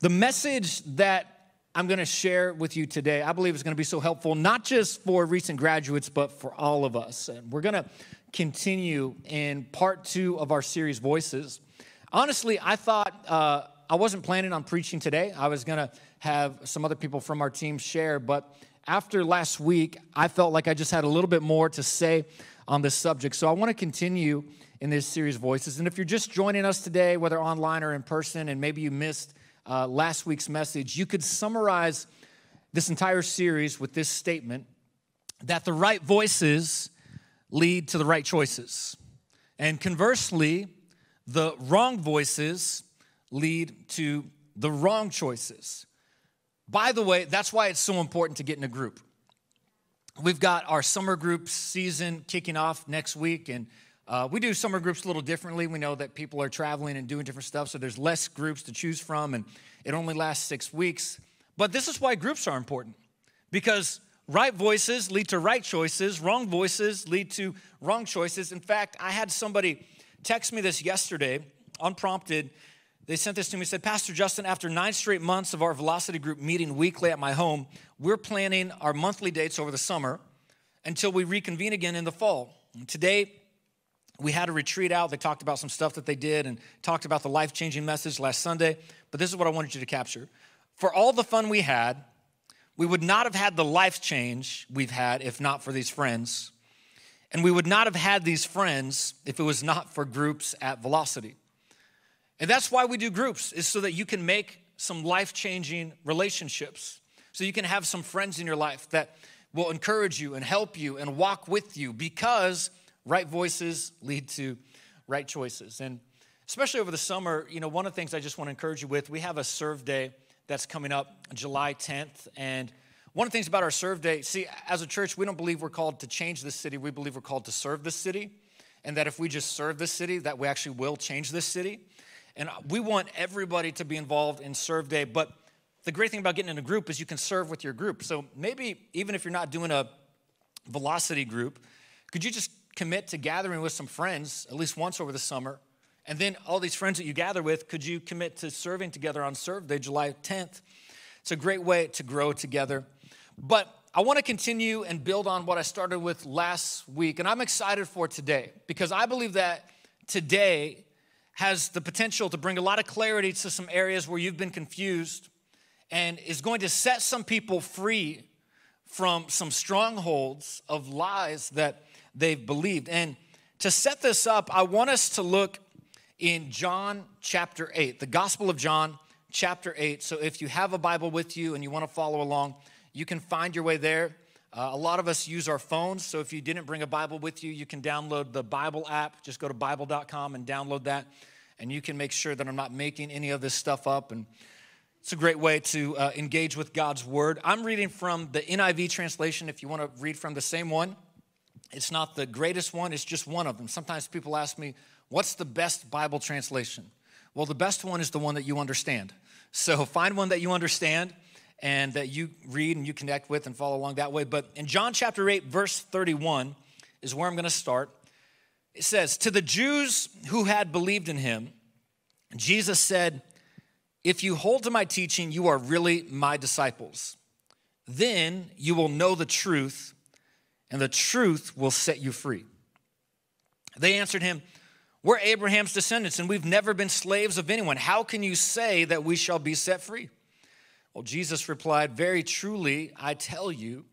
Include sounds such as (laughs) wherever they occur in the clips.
The message that I'm going to share with you today, I believe is going to be so helpful, not just for recent graduates, but for all of us. And we're going to continue in part two of our series, Voices. Honestly, I thought uh, I wasn't planning on preaching today. I was going to have some other people from our team share, but after last week, I felt like I just had a little bit more to say on this subject. So I want to continue in this series, Voices. And if you're just joining us today, whether online or in person, and maybe you missed uh, last week's message, you could summarize this entire series with this statement that the right voices lead to the right choices. And conversely, the wrong voices lead to the wrong choices. By the way, that's why it's so important to get in a group. We've got our summer group season kicking off next week, and uh, we do summer groups a little differently. We know that people are traveling and doing different stuff, so there's less groups to choose from, and it only lasts six weeks. But this is why groups are important because right voices lead to right choices, wrong voices lead to wrong choices. In fact, I had somebody text me this yesterday, unprompted. They sent this to me, said, Pastor Justin, after nine straight months of our Velocity group meeting weekly at my home, we're planning our monthly dates over the summer until we reconvene again in the fall. And today, we had a retreat out. They talked about some stuff that they did and talked about the life changing message last Sunday. But this is what I wanted you to capture. For all the fun we had, we would not have had the life change we've had if not for these friends. And we would not have had these friends if it was not for groups at Velocity. And that's why we do groups, is so that you can make some life changing relationships so you can have some friends in your life that will encourage you and help you and walk with you because right voices lead to right choices. And especially over the summer, you know, one of the things I just want to encourage you with, we have a serve day that's coming up July 10th. And one of the things about our serve day, see, as a church, we don't believe we're called to change this city. We believe we're called to serve this city. And that if we just serve this city, that we actually will change this city. And we want everybody to be involved in serve day. But the great thing about getting in a group is you can serve with your group. So maybe even if you're not doing a velocity group, could you just commit to gathering with some friends at least once over the summer? And then all these friends that you gather with, could you commit to serving together on Serve Day, July 10th? It's a great way to grow together. But I want to continue and build on what I started with last week. And I'm excited for today because I believe that today has the potential to bring a lot of clarity to some areas where you've been confused and is going to set some people free from some strongholds of lies that they've believed. And to set this up, I want us to look in John chapter 8, the Gospel of John chapter 8. So if you have a Bible with you and you want to follow along, you can find your way there. Uh, a lot of us use our phones, so if you didn't bring a Bible with you, you can download the Bible app. Just go to Bible.com and download that, and you can make sure that I'm not making any of this stuff up. And it's a great way to uh, engage with God's Word. I'm reading from the NIV translation if you want to read from the same one. It's not the greatest one, it's just one of them. Sometimes people ask me, What's the best Bible translation? Well, the best one is the one that you understand. So (laughs) find one that you understand and that you read and you connect with and follow along that way. But in John chapter 8, verse 31 is where I'm going to start. It says, To the Jews who had believed in him, Jesus said, if you hold to my teaching, you are really my disciples. Then you will know the truth, and the truth will set you free. They answered him, We're Abraham's descendants, and we've never been slaves of anyone. How can you say that we shall be set free? Well, Jesus replied, Very truly, I tell you,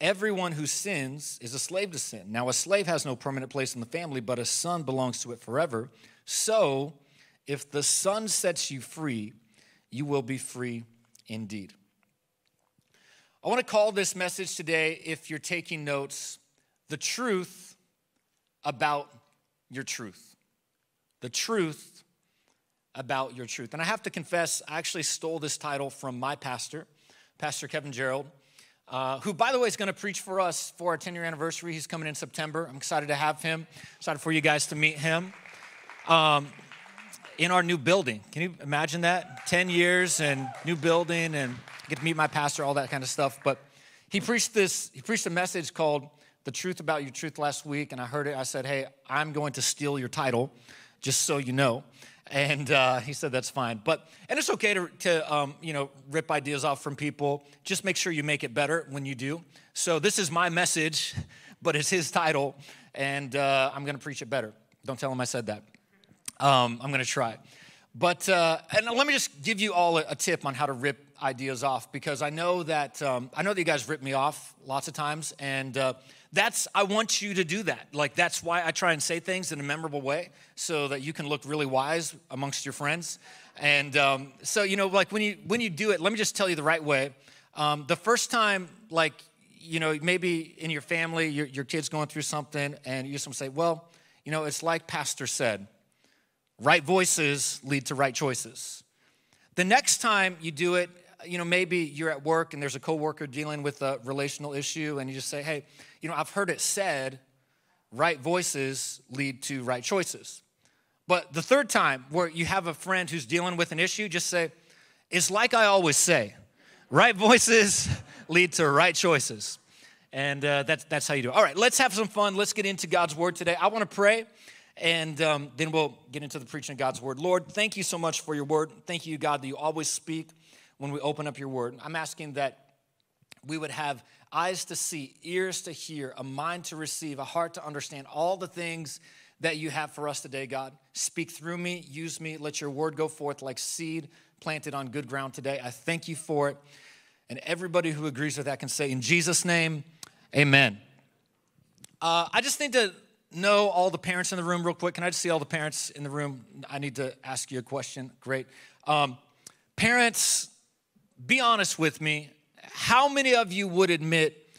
everyone who sins is a slave to sin. Now, a slave has no permanent place in the family, but a son belongs to it forever. So, if the son sets you free, you will be free indeed. I want to call this message today, if you're taking notes, the truth about your truth. The truth about your truth. And I have to confess, I actually stole this title from my pastor, Pastor Kevin Gerald, uh, who, by the way, is going to preach for us for our 10 year anniversary. He's coming in September. I'm excited to have him, excited for you guys to meet him. Um, in our new building. Can you imagine that? 10 years and new building and get to meet my pastor, all that kind of stuff. But he preached this, he preached a message called The Truth About Your Truth last week, and I heard it. I said, Hey, I'm going to steal your title, just so you know. And uh, he said that's fine. But, and it's okay to, to um, you know, rip ideas off from people. Just make sure you make it better when you do. So this is my message, (laughs) but it's his title, and uh, I'm going to preach it better. Don't tell him I said that. Um, I'm going to try. But, uh, and let me just give you all a, a, tip on how to rip ideas off because I know that, um, I know that you guys rip me off lots of times. And uh, that's, I want you to do that. Like, that's why I try and say things in a memorable way so that you can look really wise amongst your friends. And um, so, you know, like when you, when you do it, let me just tell you the right way. Um, the first time, like, you know, maybe in your family, your, your kid's going through something and you just say, well, you know, it's like Pastor said Right voices lead to right choices. The next time you do it, you know, maybe you're at work and there's a coworker dealing with a relational issue, and you just say, hey, you know, I've heard it said, right voices lead to right choices. But the third time, where you have a friend who's dealing with an issue, just say, it's like I always say, right voices (laughs) lead to right choices. And uh, that's, that's how you do it. All right, let's have some fun. Let's get into God's word today. I want to pray and um, then we'll get into the preaching of God's word. Lord, thank you so much for your word. Thank you, God, that you always speak when we open up your word. I'm asking that we would have eyes to see, ears to hear, a mind to receive, a heart to understand all the things that you have for us today, God. Speak through me, use me, let your word go forth like seed planted on good ground today. I thank you for it. And everybody who agrees with that can say, in Jesus' name, amen. Uh, I just need to know all the parents in the room real quick? Can I just see all the parents in the room? I need to ask you a question. Great. Um, parents, be honest with me. How many of you would admit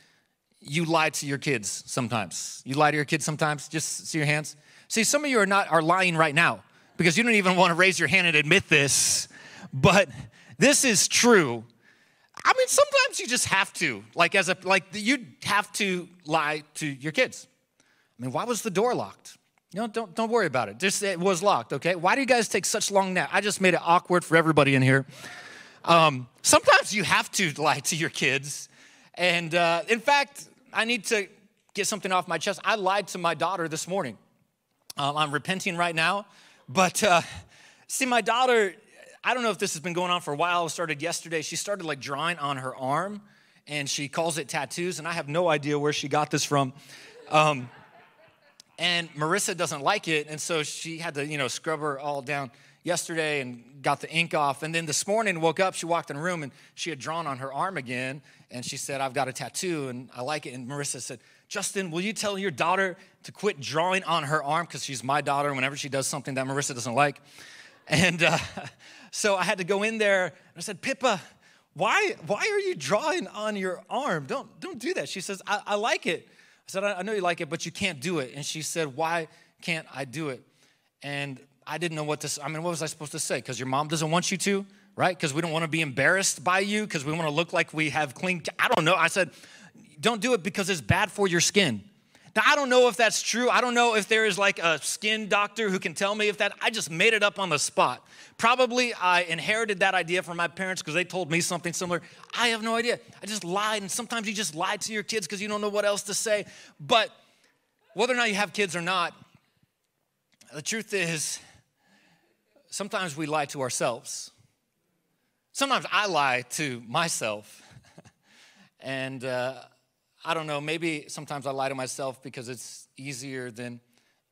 you lie to your kids sometimes? You lie to your kids sometimes? Just see your hands. See, some of you are not are lying right now because you don't even want to raise your hand and admit this, but this is true. I mean, sometimes you just have to, like as a like you have to lie to your kids. I mean, why was the door locked? You know, don't, don't worry about it. Just it was locked, okay? Why do you guys take such long nap? I just made it awkward for everybody in here. Um, sometimes you have to lie to your kids. And uh, in fact, I need to get something off my chest. I lied to my daughter this morning. Um, I'm repenting right now. But uh, see, my daughter, I don't know if this has been going on for a while. It started yesterday. She started like drawing on her arm and she calls it tattoos. And I have no idea where she got this from. Um, and Marissa doesn't like it, and so she had to, you know, scrub her all down yesterday and got the ink off. And then this morning, woke up, she walked in the room and she had drawn on her arm again, and she said, "I've got a tattoo and I like it." And Marissa said, "Justin, will you tell your daughter to quit drawing on her arm because she's my daughter? Whenever she does something that Marissa doesn't like." (laughs) And uh, (laughs) so I had to go in there and I said, "Pippa." Why, why are you drawing on your arm? Don't, don't do that. She says, I, I like it. I said, I know you like it, but you can't do it. And she said, Why can't I do it? And I didn't know what to. I mean, what was I supposed to say? Because your mom doesn't want you to, right? Because we don't want to be embarrassed by you, because we want to look like we have clean. I don't know. I said, Don't do it because it's bad for your skin. Now, I don't know if that's true. I don't know if there is like a skin doctor who can tell me if that, I just made it up on the spot. Probably I inherited that idea from my parents because they told me something similar. I have no idea. I just lied, and sometimes you just lie to your kids because you don't know what else to say. But whether or not you have kids or not, the truth is, sometimes we lie to ourselves. Sometimes I lie to myself. (laughs) and, uh, I don't know, maybe sometimes I lie to myself because it's easier than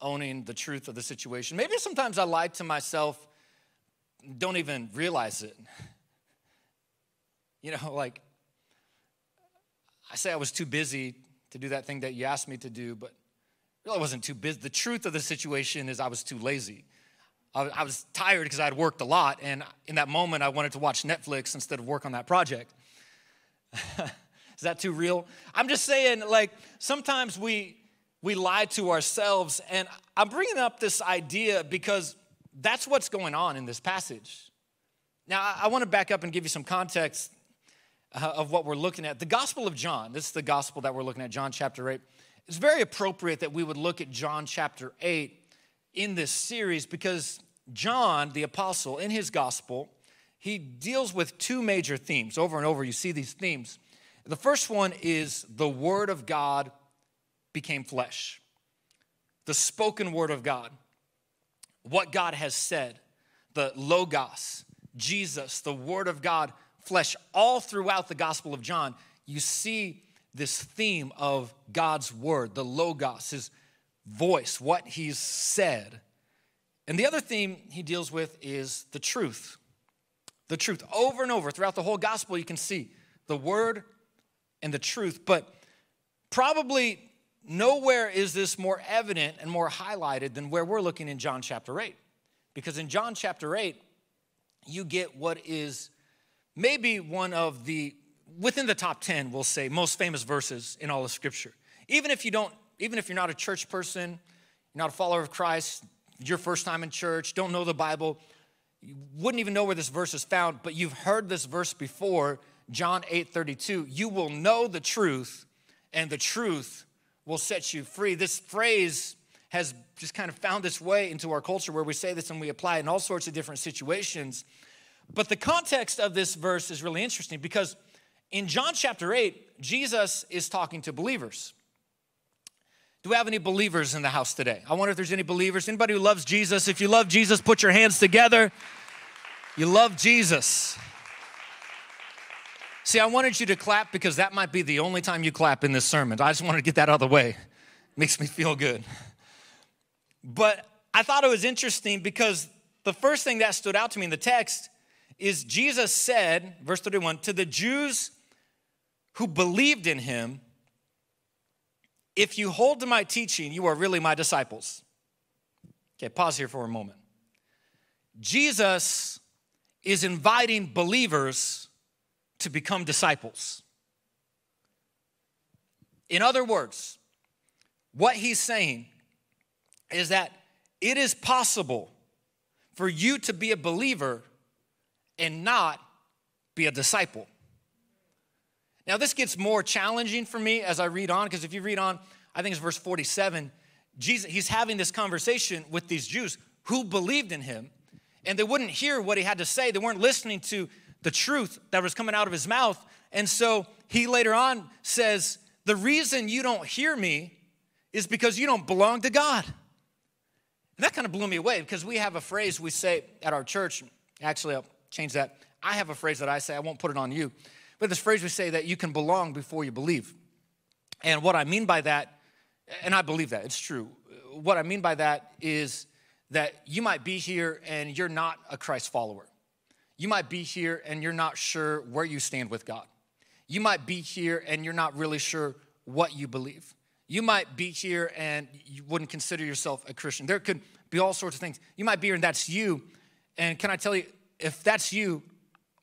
owning the truth of the situation. Maybe sometimes I lie to myself, don't even realize it. (laughs) You know, like I say I was too busy to do that thing that you asked me to do, but really I wasn't too busy. The truth of the situation is I was too lazy. I was tired because I had worked a lot, and in that moment I wanted to watch Netflix instead of work on that project. (laughs) Is that too real? I'm just saying, like, sometimes we we lie to ourselves, and I'm bringing up this idea because that's what's going on in this passage. Now, I, I want to back up and give you some context uh, of what we're looking at. The Gospel of John, this is the Gospel that we're looking at, John chapter 8. It's very appropriate that we would look at John chapter 8 in this series because John, the apostle, in his Gospel, he deals with two major themes. Over and over, you see these themes. The first one is the Word of God became flesh, the spoken Word of God, what God has said, the Logos, Jesus, the Word of God, flesh, all throughout the Gospel of John, you see this theme of God's Word, the Logos, His voice, what He's said. And the other theme he deals with is the truth. The truth. Over and over throughout the whole Gospel, you can see the Word and the truth. But probably nowhere is this more evident and more highlighted than where we're looking in John chapter 8. Because in John chapter 8, you get what is maybe one of the, within the top 10, we'll say, most famous verses in all of Scripture. Even if you don't, even if you're not a church person, you're not a follower of Christ, your first time in church, don't know the Bible, you wouldn't even know where this verse is found, but you've heard this verse before, John 8 32. You will know the truth, and the truth will set you free. This phrase has just kind of found its way into our culture where we say this and we apply it in all sorts of different situations. But the context of this verse is really interesting because in John chapter 8, Jesus is talking to believers. Do we have any believers in the house today? I wonder if there's any believers. Anybody who loves Jesus? If you love Jesus, put your hands together. You love Jesus. See, I wanted you to clap because that might be the only time you clap in this sermon. I just wanted to get that out of the way. It makes me feel good. But I thought it was interesting because the first thing that stood out to me in the text is Jesus said, verse 31, to the Jews who believed in him, if you hold to my teaching, you are really my disciples. Okay, pause here for a moment. Jesus is inviting believers to become disciples. In other words, what he's saying is that it is possible for you to be a believer and not be a disciple. Now, this gets more challenging for me as I read on, because if you read on, I think it's verse 47, Jesus, he's having this conversation with these Jews who believed in him, and they wouldn't hear what he had to say. They weren't listening to the truth that was coming out of his mouth. And so he later on says, The reason you don't hear me is because you don't belong to God. And that kind of blew me away because we have a phrase we say at our church. Actually, I'll change that. I have a phrase that I say, I won't put it on you. But this phrase we say that you can belong before you believe. And what I mean by that, and I believe that, it's true. What I mean by that is that you might be here and you're not a Christ follower. You might be here and you're not sure where you stand with God. You might be here and you're not really sure what you believe. You might be here and you wouldn't consider yourself a Christian. There could be all sorts of things. You might be here and that's you. And can I tell you, if that's you,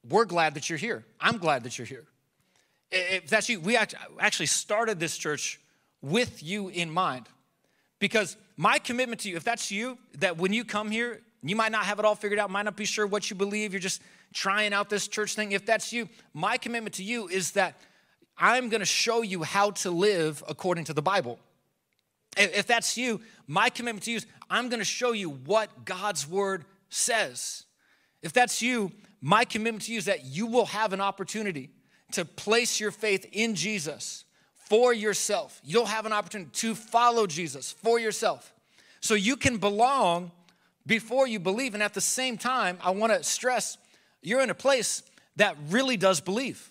we're glad that you're here. I'm glad that you're here. If that's you, we actually started this church with you in mind. Because my commitment to you, if that's you, that when you come here, you might not have it all figured out, might not be sure what you believe, you're just trying out this church thing. If that's you, my commitment to you is that I'm gonna show you how to live according to the Bible. If that's you, my commitment to you is I'm gonna show you what God's word says. If that's you, my commitment to you is that you will have an opportunity to place your faith in Jesus for yourself. You'll have an opportunity to follow Jesus for yourself. So you can belong before you believe. And at the same time, I want to stress you're in a place that really does believe.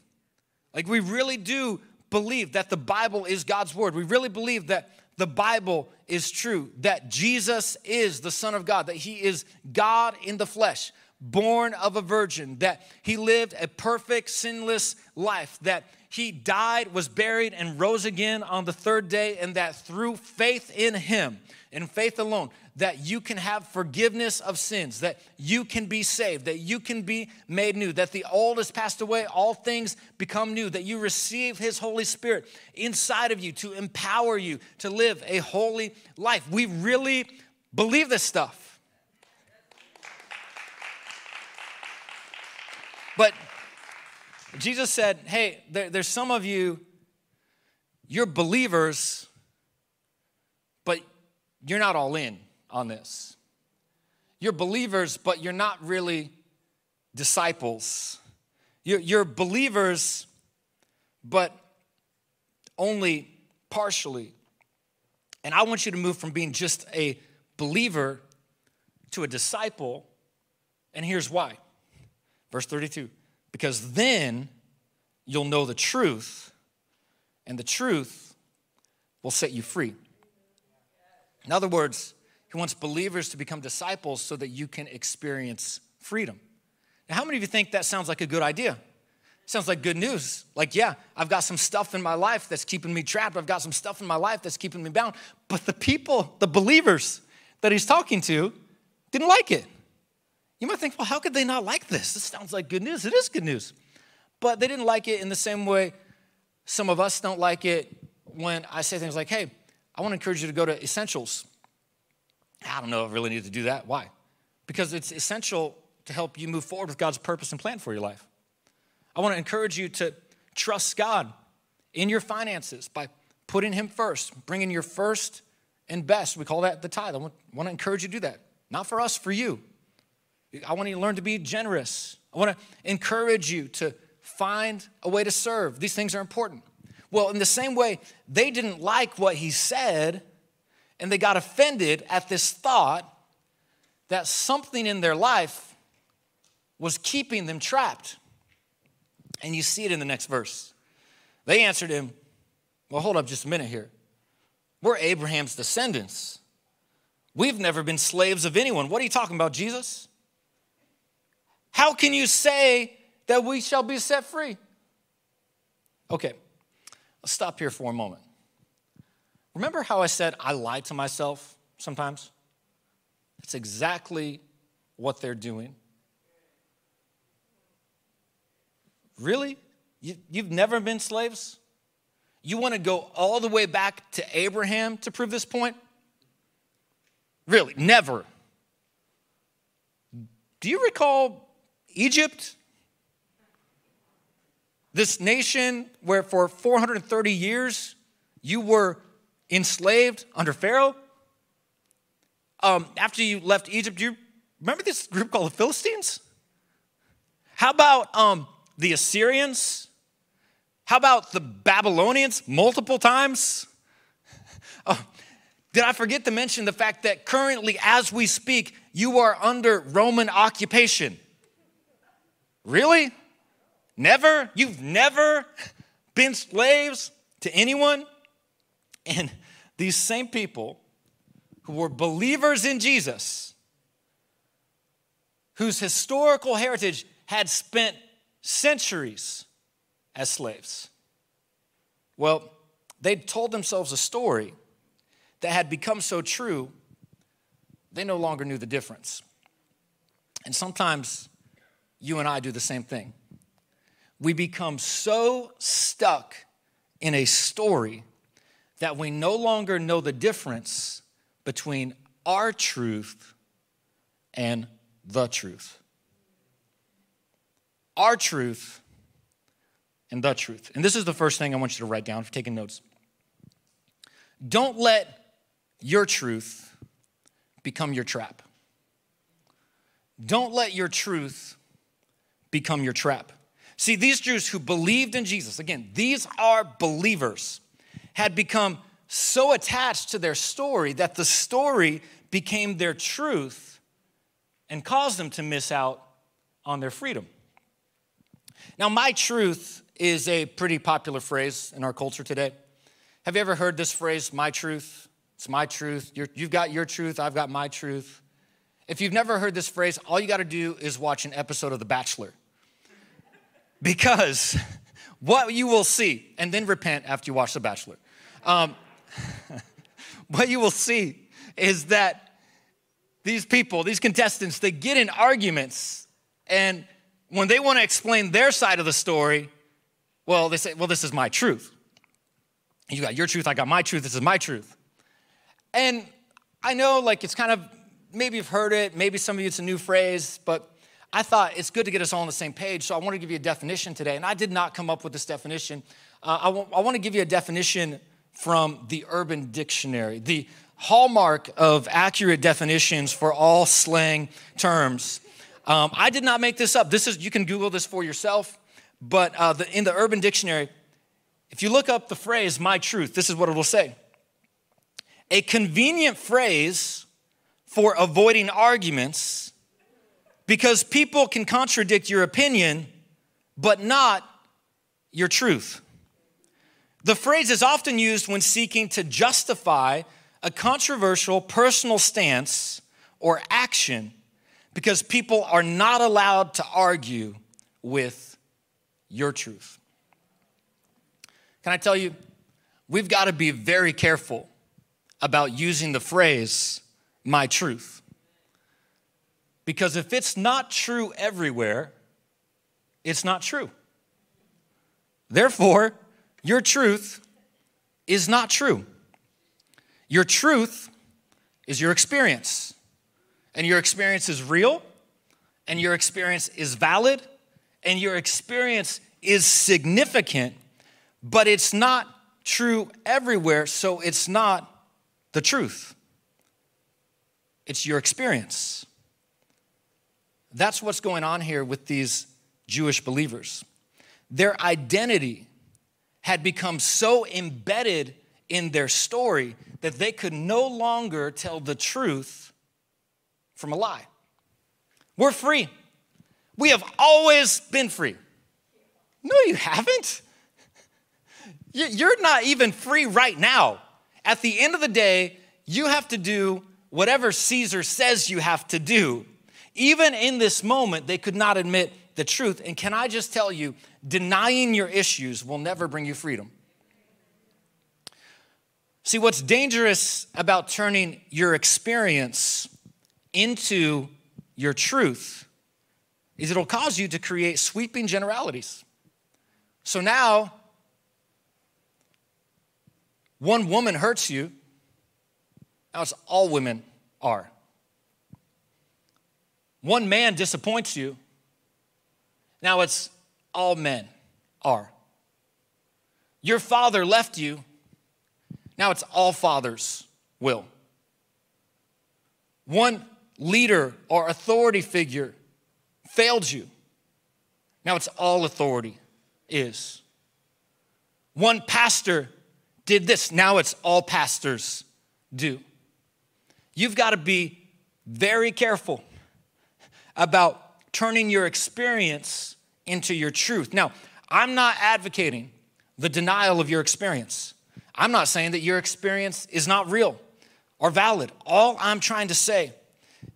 Like, we really do believe that the Bible is God's word. We really believe that the Bible is true, that Jesus is the Son of God, that He is God in the flesh, born of a virgin, that He lived a perfect, sinless life, that He died, was buried, and rose again on the third day, and that through faith in Him, and faith alone, that you can have forgiveness of sins, that you can be saved, that you can be made new, that the old has passed away, all things become new, that you receive His Holy Spirit inside of you to empower you to live a holy life. We really believe this stuff. But Jesus said, Hey, there, there's some of you, you're believers, but you're not all in on this. You're believers, but you're not really disciples. You're, you're believers, but only partially. And I want you to move from being just a believer to a disciple And here's why. Verse 32 because then you'll know the truth, and the truth will set you free. In other words, he wants believers to become disciples so that you can experience freedom. Now, how many of you think that sounds like a good idea? Sounds like good news. Like, yeah, I've got some stuff in my life that's keeping me trapped. I've got some stuff in my life that's keeping me bound. But the people, the believers that he's talking to, didn't like it. You might think, well, how could they not like this? This sounds like good news. It is good news. But they didn't like it in the same way some of us don't like it when I say things like, hey, I want to encourage you to go to Essentials. I don't know if I really need to do that. Why? Because it's essential to help you move forward with God's purpose and plan for your life. I want to encourage you to trust God in your finances by putting Him first, bringing your first and best. We call that the tithe. I want, want to encourage you to do that. Not for us, for you. I want you to learn to be generous. I want to encourage you to find a way to serve. These things are important. Well, in the same way, they didn't like what he said, and they got offended at this thought that something in their life was keeping them trapped. And you see it in the next verse. They answered him, Well, hold up just a minute here. We're Abraham's descendants. We've never been slaves of anyone. What are you talking about, Jesus? How can you say that we shall be set free? Okay, let's stop here for a moment. Remember how I said I lie to myself sometimes? That's exactly what they're doing. Really? You, have never been slaves? You want to go all the way back to Abraham to prove this point? Really? Never. Do you recall Egypt? This nation where for 430 years you were enslaved under Pharaoh? Um, after you left Egypt, do you remember this group called the Philistines? How about um, the Assyrians? How about the Babylonians multiple times? Oh, (laughs) did I forget to mention the fact that currently, as we speak, you are under Roman occupation? Really? Never? You've never been slaves to anyone? And these same people who were believers in Jesus, whose historical heritage had spent centuries as slaves. Well, they'd told themselves a story that had become so true, they no longer knew the difference. And sometimes you and I do the same thing. We become so stuck in a story that we no longer know the difference between our truth and the truth. Our truth and the truth. And this is the first thing I want you to write down for taking notes. Don't let your truth become your trap. Don't let your truth become your trap. See, these Jews who believed in Jesus, again, these are believers, had become so attached to their story that the story became their truth and caused them to miss out on their freedom. Now, my truth is a pretty popular phrase in our culture today. Have you ever heard this phrase, my truth? It's my truth. you have got your truth, I've got my truth. If you've never heard this phrase, all you got to do is watch an episode of The Bachelor. Because what you will see, and then repent after you watch The Bachelor. Um, (laughs) what you will see is that these people, these contestants, they get in arguments, and when they want to explain their side of the story, well, they say, well, this is my truth. You got your truth, I got my truth, this is my truth. And I know, like, it's kind of, maybe you've heard it, maybe some of you it's a new phrase, but I thought it's good to get us all on the same page, so I want to give you a definition today. And I did not come up with this definition. Uh, I, want to give you a definition from the Urban Dictionary, the hallmark of accurate definitions for all slang terms. Um, I did not make this up. This is you can Google this for yourself. But uh, the, in the Urban Dictionary, if you look up the phrase "my truth," this is what it will say: a convenient phrase for avoiding arguments Because people can contradict your opinion, but not your truth. The phrase is often used when seeking to justify a controversial personal stance or action because people are not allowed to argue with your truth. Can I tell you, we've got to be very careful about using the phrase, my truth. Because if it's not true everywhere, it's not true. Therefore, your truth is not true. Your truth is your experience. And your experience is real, and your experience is valid, and your experience is significant, but it's not true everywhere, so it's not the truth. It's your experience. That's what's going on here with these Jewish believers. Their identity had become so embedded in their story that they could no longer tell the truth from a lie. We're free. We have always been free. No, you haven't. You're not even free right now. At the end of the day, you have to do whatever Caesar says you have to do. Even in this moment, they could not admit the truth. And can I just tell you, denying your issues will never bring you freedom. See, what's dangerous about turning your experience into your truth is it'll cause you to create sweeping generalities. So now, one woman hurts you, it's all women are. One man disappoints you, now it's all men are. Your father left you, now it's all fathers will. One leader or authority figure failed you, now it's all authority is. One pastor did this, now it's all pastors do. You've got to be very careful about turning your experience into your truth. Now, I'm not advocating the denial of your experience. I'm not saying that your experience is not real or valid. All I'm trying to say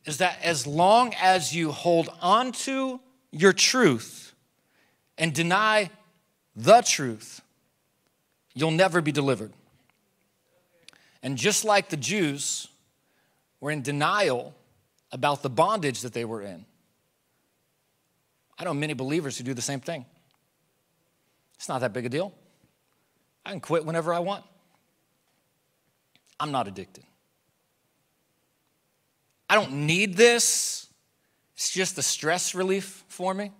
is that as long as you hold on to your truth and deny the truth, you'll never be delivered. And just like the Jews were in denial about the bondage that they were in, I know many believers who do the same thing. It's not that big a deal. I can quit whenever I want. I'm not addicted. I don't need this. It's just a stress relief for me.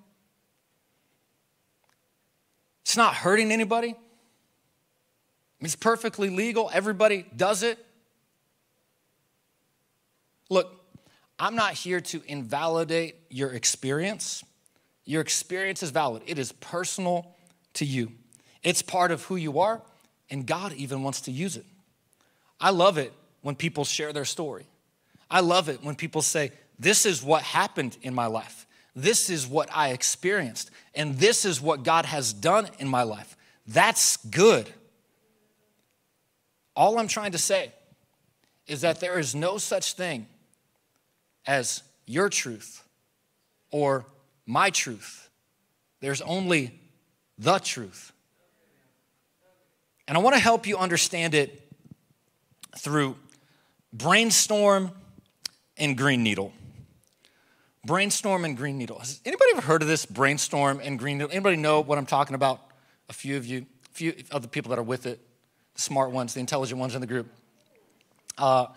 It's not hurting anybody. It's perfectly legal. Everybody does it. Look, I'm not here to invalidate your experience. Your experience is valid, it is personal to you. It's part of who you are, and God even wants to use it. I love it when people share their story. I love it when people say, This is what happened in my life. This is what I experienced. And this is what God has done in my life. That's good. All I'm trying to say is that there is no such thing as your truth or my truth. There's only the truth. And I want to help you understand it through brainstorm and green needle. Brainstorm and green needle. Has anybody ever heard of this brainstorm and green needle? Anybody know what I'm talking about? A few of you, a few of the people that are with it, the smart ones, the intelligent ones in the group. Uh,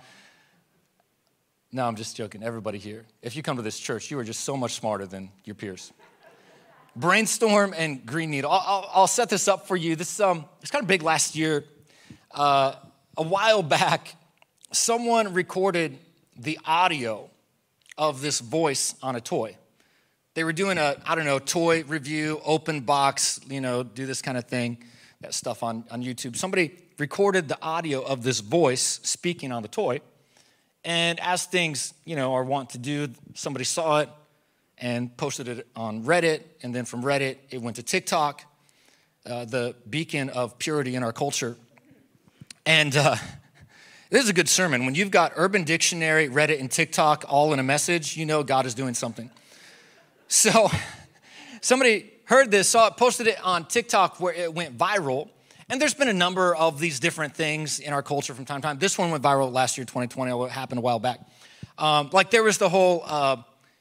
no, I'm just joking. Everybody here, if you come to this church, you are just so much smarter than your peers. Brainstorm and Green Needle. I'll, I'll, I'll, set this up for you. This um, it's kind of big last year. Uh, a while back, someone recorded the audio of this voice on a toy. They were doing a, I don't know, toy review, open box, you know, do this kind of thing, that stuff on, on YouTube. Somebody recorded the audio of this voice speaking on the toy. And as things, you know, are wont to do, somebody saw it and posted it on Reddit. And then from Reddit, it went to TikTok, uh, the beacon of purity in our culture. And uh, (laughs) this is a good sermon. When you've got Urban Dictionary, Reddit, and TikTok all in a message, you know God is doing something. So (laughs) somebody heard this, saw it, posted it on TikTok where it went viral. And there's been a number of these different things in our culture from time to time. This one went viral last year, 2020, it happened a while back. Um, like there was the whole, uh,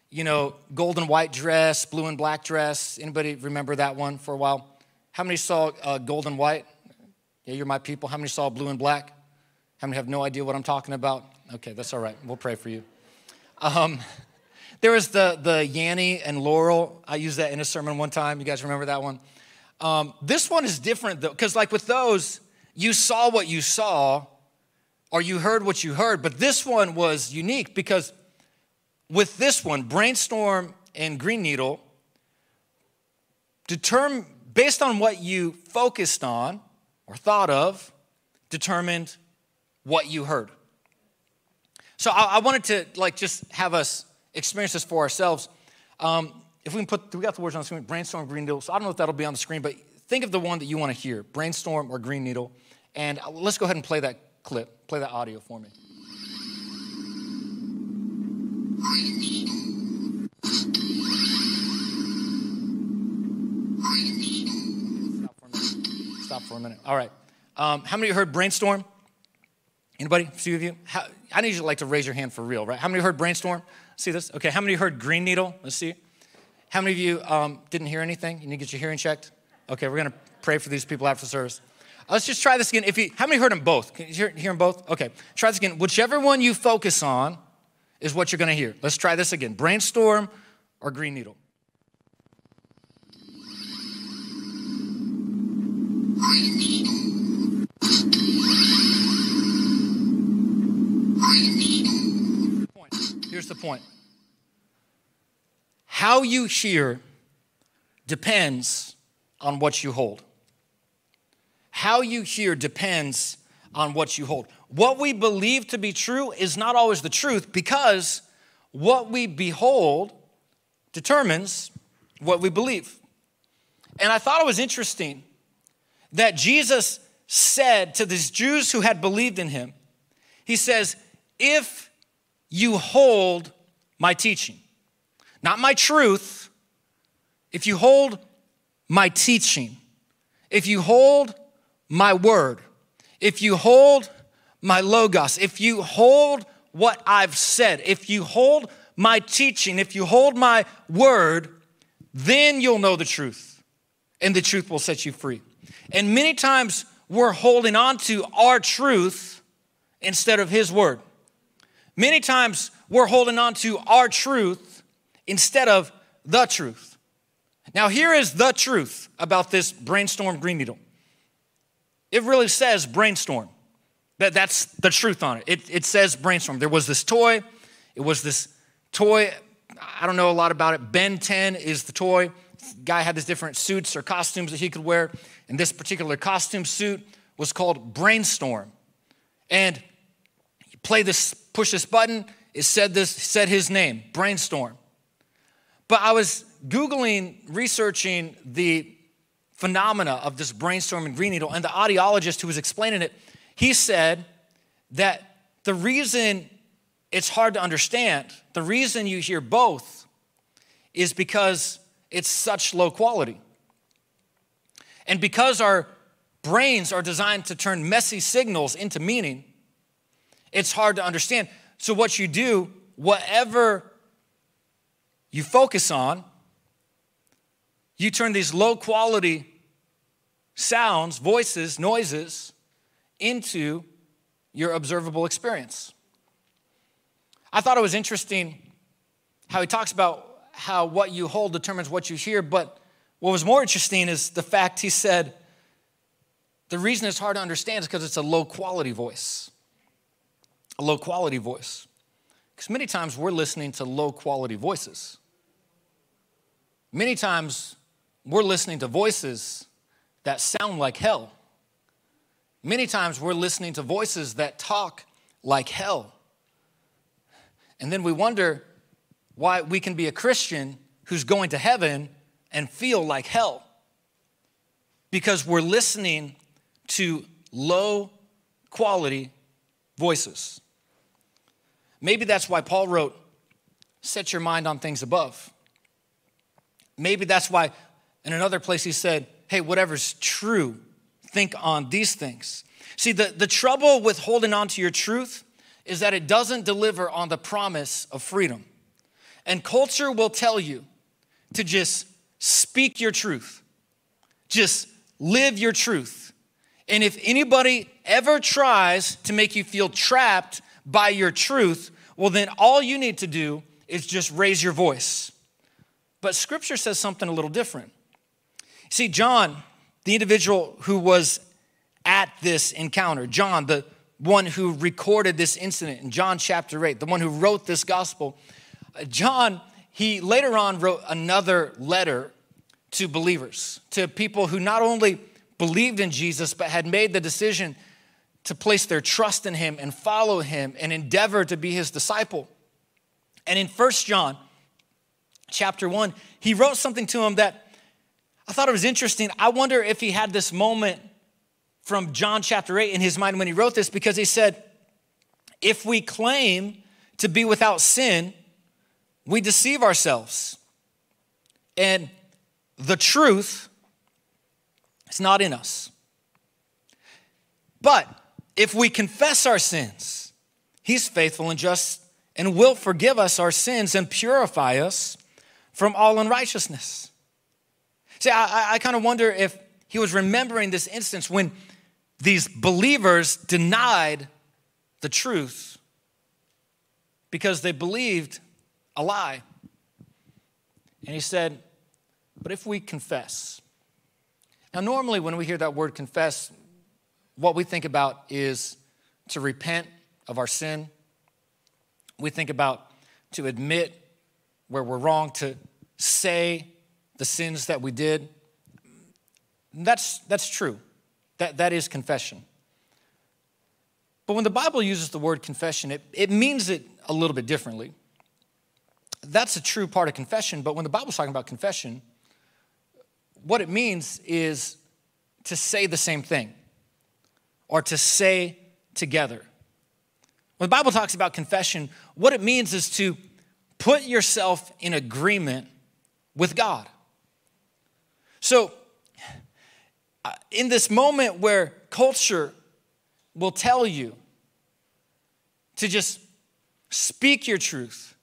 you know, gold and white dress, blue and black dress. Anybody remember that one for a while? How many saw uh, gold and white? Yeah, you're my people. How many saw blue and black? How many have no idea what I'm talking about? Okay, that's all right. We'll pray for you. Um, (laughs) there was the, the Yanny and Laurel. I used that in a sermon one time. You guys remember that one? Um, this one is different though, because like with those, you saw what you saw or you heard what you heard, but this one was unique because with this one, Brainstorm and Green Needle, determine, based on what you focused on or thought of, determined what you heard. So I, I wanted to like just have us experience this for ourselves. Um, if we can put, we got the words on the screen, brainstorm, green needle. So I don't know if that'll be on the screen, but think of the one that you want to hear, brainstorm or green needle. And let's go ahead and play that clip, play that audio for me. Stop for a minute. Stop for a minute. All right. Um, how many of you heard brainstorm? Anybody? A few of you? How, I need you to like to raise your hand for real, right? How many heard brainstorm? See this? Okay. How many heard green needle? Let's see. How many of you um, didn't hear anything? You need to get your hearing checked? Okay, we're going to pray for these people after service. Let's just try this again. If you, how many heard them both? Can you hear, hear them both? Okay, try this again. Whichever one you focus on is what you're going to hear. Let's try this again. Brainstorm or green needle. Here's the point. How you hear depends on what you hold. How you hear depends on what you hold. What we believe to be true is not always the truth because what we behold determines what we believe. And I thought it was interesting that Jesus said to these Jews who had believed in him, He says, If you hold my teaching, not my truth, if you hold my teaching, if you hold my word, if you hold my logos, if you hold what I've said, if you hold my teaching, if you hold my word, then you'll know the truth, and the truth will set you free. And many times we're holding on to our truth instead of His word. Many times we're holding on to our truth instead of the truth. Now, here is the truth about this brainstorm green needle. It really says brainstorm. That, that's the truth on it. it. It says brainstorm. There was this toy. It was this toy. I don't know a lot about it. Ben 10 is the toy. guy had these different suits or costumes that he could wear. And this particular costume suit was called Brainstorm. And you play this, push this button, it said this, said his name, Brainstorm. But I was Googling, researching the phenomena of this brainstorm and green needle, and the audiologist who was explaining it, he said that the reason it's hard to understand, the reason you hear both is because it's such low quality. And because our brains are designed to turn messy signals into meaning, it's hard to understand. So, what you do, whatever you focus on, you turn these low quality sounds, voices, noises into your observable experience. I thought it was interesting how he talks about how what you hold determines what you hear, but what was more interesting is the fact he said the reason it's hard to understand is because it's a low quality voice. A low quality voice. Because many times we're listening to low quality voices. Many times we're listening to voices that sound like hell. Many times we're listening to voices that talk like hell. And then we wonder why we can be a Christian who's going to heaven and feel like hell because we're listening to low quality voices. Maybe that's why Paul wrote, Set your mind on things above. Maybe that's why in another place he said, Hey, whatever's true, think on these things. See, the, the trouble with holding on to your truth is that it doesn't deliver on the promise of freedom. And culture will tell you to just speak your truth, just live your truth. And if anybody ever tries to make you feel trapped by your truth, well, then all you need to do is just raise your voice. But scripture says something a little different. See, John, the individual who was at this encounter, John, the one who recorded this incident in John chapter 8, the one who wrote this gospel, John, he later on wrote another letter to believers, to people who not only believed in Jesus, but had made the decision to place their trust in him and follow him and endeavor to be his disciple. And in First John chapter 1, he wrote something to him that I thought it was interesting. I wonder if he had this moment from John chapter 8 in his mind when he wrote this because he said, If we claim to be without sin, we deceive ourselves. And the truth is not in us. But if we confess our sins, he's faithful and just and will forgive us our sins and purify us from all unrighteousness. See, I, I kind of wonder if he was remembering this instance when these believers denied the truth because they believed a lie. And he said, But if we confess, now normally when we hear that word confess, what we think about is to repent of our sin. We think about to admit where we're wrong, to say the sins that we did. That's, that's true. That, that is confession. But when the Bible uses the word confession, it, it means it a little bit differently. That's a true part of confession, but when the Bible's talking about confession, what it means is to say the same thing or to say together. When the Bible talks about confession, what it means is to put yourself in agreement with God. So, in this moment where culture will tell you to just speak your truth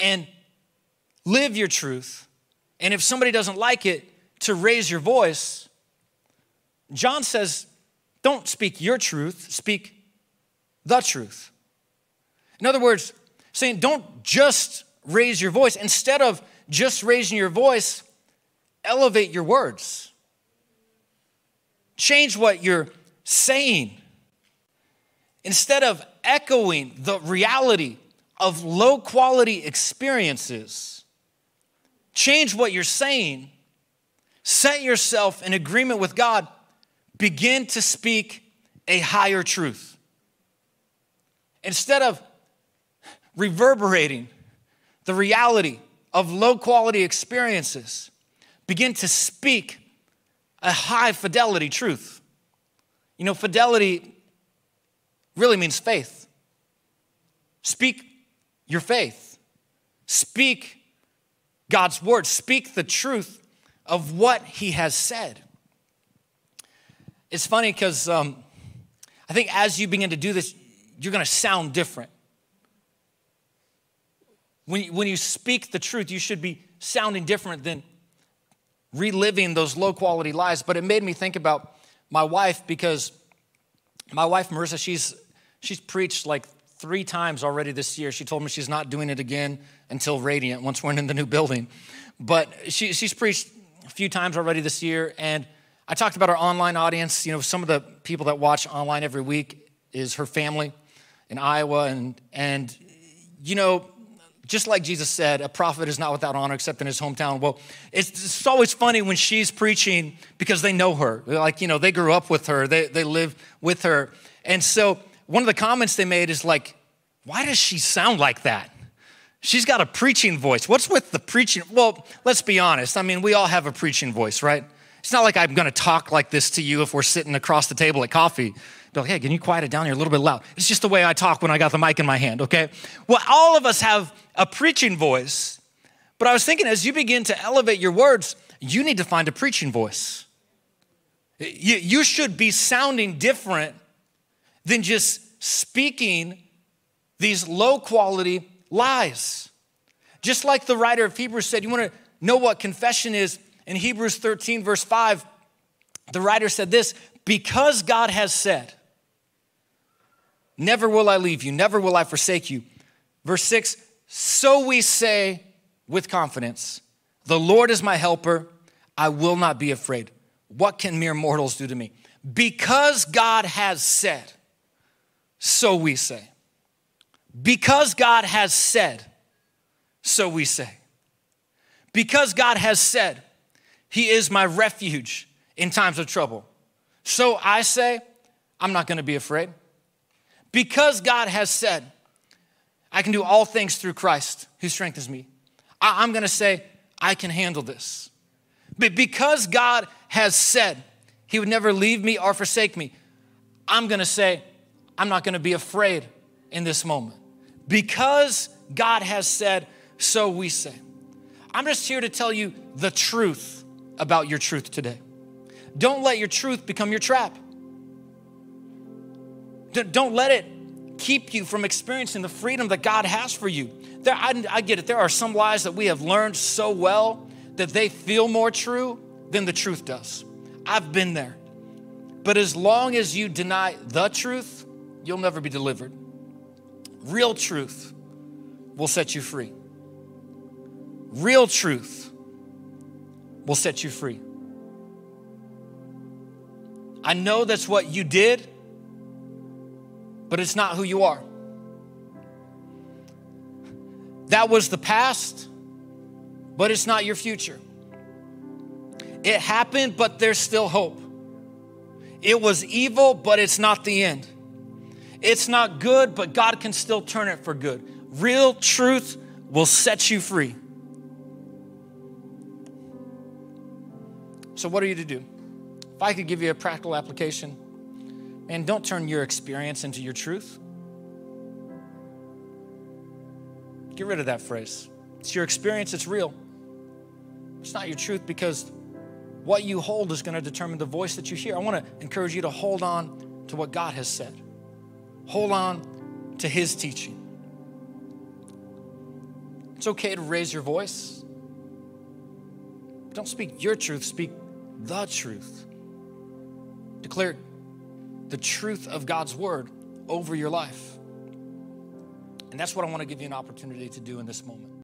and live your truth, and if somebody doesn't like it, to raise your voice, John says, don't speak your truth, speak the truth. In other words, saying don't just raise your voice. Instead of just raising your voice, elevate your words. Change what you're saying. Instead of echoing the reality of low quality experiences, change what you're saying. Set yourself in agreement with God begin to speak a higher truth. Instead of reverberating the reality of low quality experiences, begin to speak a high fidelity truth. You know, fidelity really means faith. Speak your faith. Speak God's word. Speak the truth of what He has said. It's funny because um, I think as you begin to do this, you're going to sound different. When, when you speak the truth, you should be sounding different than reliving those low quality lies. But it made me think about my wife because my wife, Marissa, she's, she's preached like three times already this year. She told me she's not doing it again until Radiant, once we're in the new building. But she, she's preached a few times already this year. And I talked about our online audience. You know, some of the people that watch online every week is her family in Iowa. And, and you know, just like Jesus said, a prophet is not without honor except in his hometown. Well, it's, it's always funny when she's preaching because they know her. Like, you know, they grew up with her, they, they live with her. And so one of the comments they made is like, why does she sound like that? She's got a preaching voice. What's with the preaching? Well, let's be honest. I mean, we all have a preaching voice, right? It's not like I'm gonna talk like this to you if we're sitting across the table at coffee. Like, hey, can you quiet it down? You're a little bit loud. It's just the way I talk when I got the mic in my hand, okay? Well, all of us have a preaching voice. But I was thinking as you begin to elevate your words, you need to find a preaching voice. You, you should be sounding different than just speaking these low quality lies. Just like the writer of Hebrews said, you want to know what confession is? In Hebrews 13, verse 5, the writer said this because God has said, Never will I leave you, never will I forsake you. Verse 6, so we say with confidence, The Lord is my helper, I will not be afraid. What can mere mortals do to me? Because God has said, so we say. Because God has said, so we say. Because God has said, He is my refuge in times of trouble. So I say, I'm not gonna be afraid. Because God has said, I can do all things through Christ who strengthens me. I'm gonna say, I can handle this. But because God has said He would never leave me or forsake me, I'm gonna say, I'm not gonna be afraid in this moment. Because God has said, so we say. I'm just here to tell you the truth about your truth today. Don't let your truth become your trap. Don't let it keep you from experiencing the freedom that God has for you. There, I, I get it. There are some lies that we have learned so well that they feel more true than the truth does. I've been there. But as long as you deny the truth, you'll never be delivered. Real truth will set you free. Real truth will set you free. I know that's what you did, but it's not who you are. That was the past, but it's not your future. It happened, but there's still hope. It was evil, but it's not the end. It's not good, but God can still turn it for good. Real truth will set you free. So, what are you to do? If I could give you a practical application, man, don't turn your experience into your truth. Get rid of that phrase. It's your experience, it's real. It's not your truth because what you hold is going to determine the voice that you hear. I want to encourage you to hold on to what God has said, hold on to His teaching. It's okay to raise your voice. Don't speak your truth, speak the truth. Declare the truth of God's word over your life. And that's what I want to give you an opportunity to do in this moment.